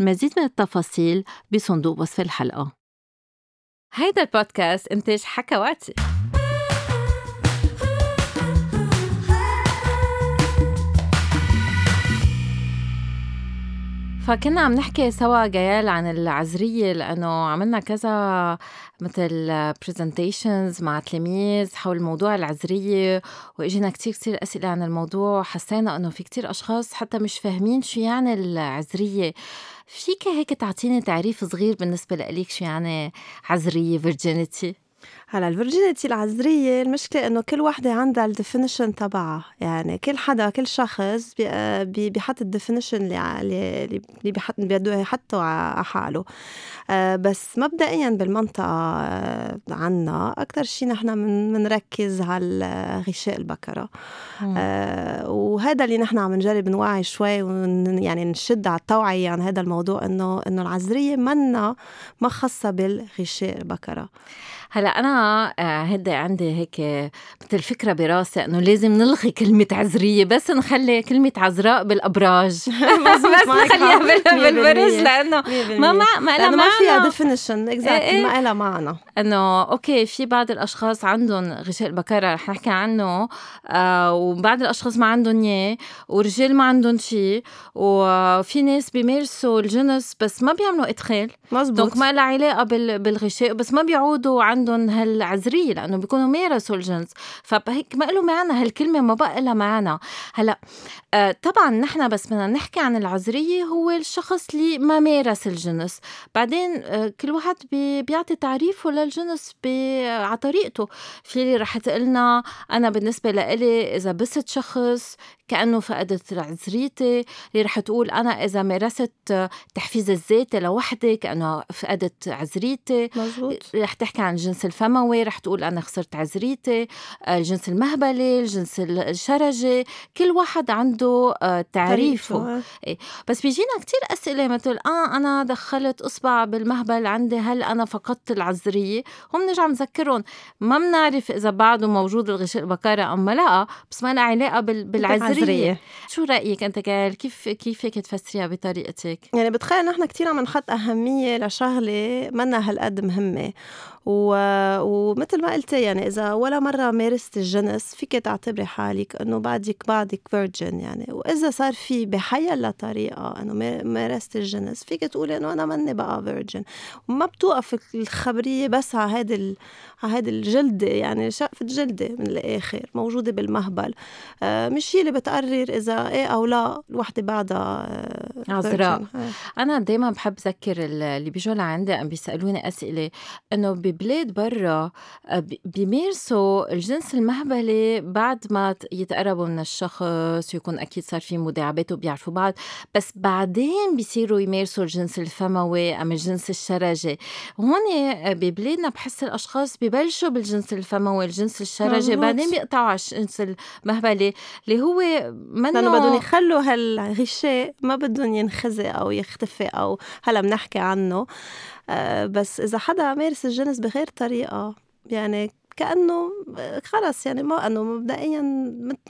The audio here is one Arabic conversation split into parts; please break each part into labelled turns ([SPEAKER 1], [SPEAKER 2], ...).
[SPEAKER 1] المزيد من التفاصيل بصندوق وصف الحلقة. هيدا البودكاست إنتاج حكواتي. فكنا عم نحكي سوا جيال عن العذرية لأنه عملنا كذا مثل برزنتيشنز مع تلاميذ حول موضوع العذرية وإجينا كتير كتير أسئلة عن الموضوع. حسينا إنه في كتير أشخاص حتى مش فاهمين شو يعني العذرية فيك هيك تعطيني تعريف صغير بالنسبة لإليك شو يعني عذرية virginity
[SPEAKER 2] هلا ال virginity العذرية المشكلة إنه كل وحدة عندها ال definition تبعها. يعني كل حدا كل شخص بي بيحط ال definition اللي اللي بده يحطه على حاله. آه بس مبدئيا بالمنطقة آه عنا أكثر شيء نحن بنركز على غشاء البكرة. آه وهذا اللي نحن عم نجرب نوعي شوي ون يعني نشد على التوعية عن هذا الموضوع إنه إنه العذرية منا ما خاصة بالغشاء البكرة.
[SPEAKER 1] هلا أنا آه، هدي عندي هيك مثل فكرة براسي إنه لازم نلغي كلمة عذريه بس نخلي كلمة عذراء بالأبراج. بس نخليها بالبرج لأنه
[SPEAKER 2] ما ما ما لها ما فيها definition exactly ما لها معنى.
[SPEAKER 1] إنه okay في بعض الأشخاص عندهم غشاء البكره رح نحكي عنه. آه وبعض الأشخاص ما عندهم إياه ورجال ما عندهم شيء وفي ناس بيمارسوا الجنس بس ما بيعملوا إدخال.
[SPEAKER 2] مزبوط.
[SPEAKER 1] donc ما لها علاقة بالغشاء بس ما بيعودوا عن عندهم هالعذريه لأنه بيكونوا مارسوا الجنس فهيك ما له معنى هالكلمة ما بقى لها معنى. هلأ آه طبعا نحن بس بدنا نحكي عن العذرية هو الشخص اللي ما مارس الجنس بعدين آه كل واحد بي بيعطي تعريفه للجنس على طريقته. في اللي رح تقلنا أنا بالنسبة لإلي إذا بست شخص كأنه فقدت عذريتي. اللي رح تقول أنا إذا مارست تحفيز الذاتي لوحدي كأنه فقدت عذريتي.
[SPEAKER 2] مزبوط.
[SPEAKER 1] رح تحكي عن الجنس الفموي رح تقول أنا خسرت عذريتي الجنس المهبلي الجنس الشرجي. كل واحد عنده آه، تعريفه. إيه. بس بيجينا كتير أسئلة مثل آه أنا دخلت إصبع بالمهبل عندي هل أنا فقدت العذرية هم نرجع نذكرهم. ما بنعرف إذا بعده موجود الغشاء البكارة أم لا بس ما لها علاقة بالعذرية العذرية شو رأيك أنت كال كيف كيف هيك تفسريها بطريقتك؟
[SPEAKER 2] يعني بتخيل نحن كثير عم نحط أهمية لشغلة منا هالقد مهمة. و... ومثل ما قلتي يعني إذا ولا مرة مارست الجنس فيك تعتبري حالك إنه بعدك بعدك virgin يعني. وإذا صار في بحيلا طريقة إنه مارست الجنس فيك تقولي إنه أنا ماني بقى virgin وما بتوقف الخبرية بس على هيدي ال... على هيدي الجلدة يعني شقفة جلدة من الآخر موجودة بالمهبل. آه مش هي اللي بتقرر إذا إيه أو لا الوحدة بعدها
[SPEAKER 1] آه عذراء. أنا دايما بحب ذكر اللي بيجوا لعندي عم بيسألوني أسئلة إنه ببلاد برا آه، بيمارسوا الجنس المهبلي بعد ما يتقربوا من الشخص ويكون أكيد صار في مداعبات وبيعرفوا بعض. بس بعدين بيصيروا يمارسوا الجنس الفموي أم الجنس الشرجي. هون آه، ببلادنا بحس الأشخاص ببلشوا بالجنس الفموي الجنس الشرجي بعدين بيقطعوا على الجنس المهبلي. اللي هو
[SPEAKER 2] منه لأنه بدهم يخلوا هالغشاء ما بدهم ينخزي أو يختفي أو هلا بنحكي عنه. آه، بس إذا حدا مارس الجنس بغير طريقة. يعني كأنه خلص يعني ما أنه مبدئيا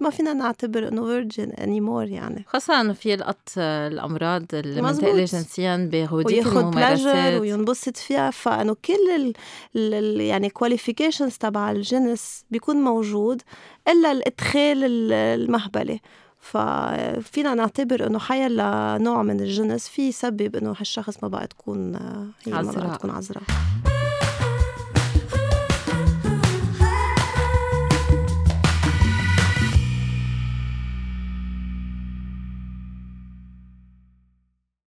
[SPEAKER 2] ما فينا نعتبر إنه virgin anymore يعني.
[SPEAKER 1] خاصة إنه في لقط الأمراض المنتقلة جنسيا بهودية
[SPEAKER 2] الممارسات. وينبسط فيها. فإنه كل ال ال يعني qualifications تبع الجنس بيكون موجود إلا الإدخال المهبلي ففينا نعتبر إنه حيلا نوع من الجنس في يسبب إنه هالشخص ما بقى تكون
[SPEAKER 1] هي ما بقى
[SPEAKER 2] تكون عذراء.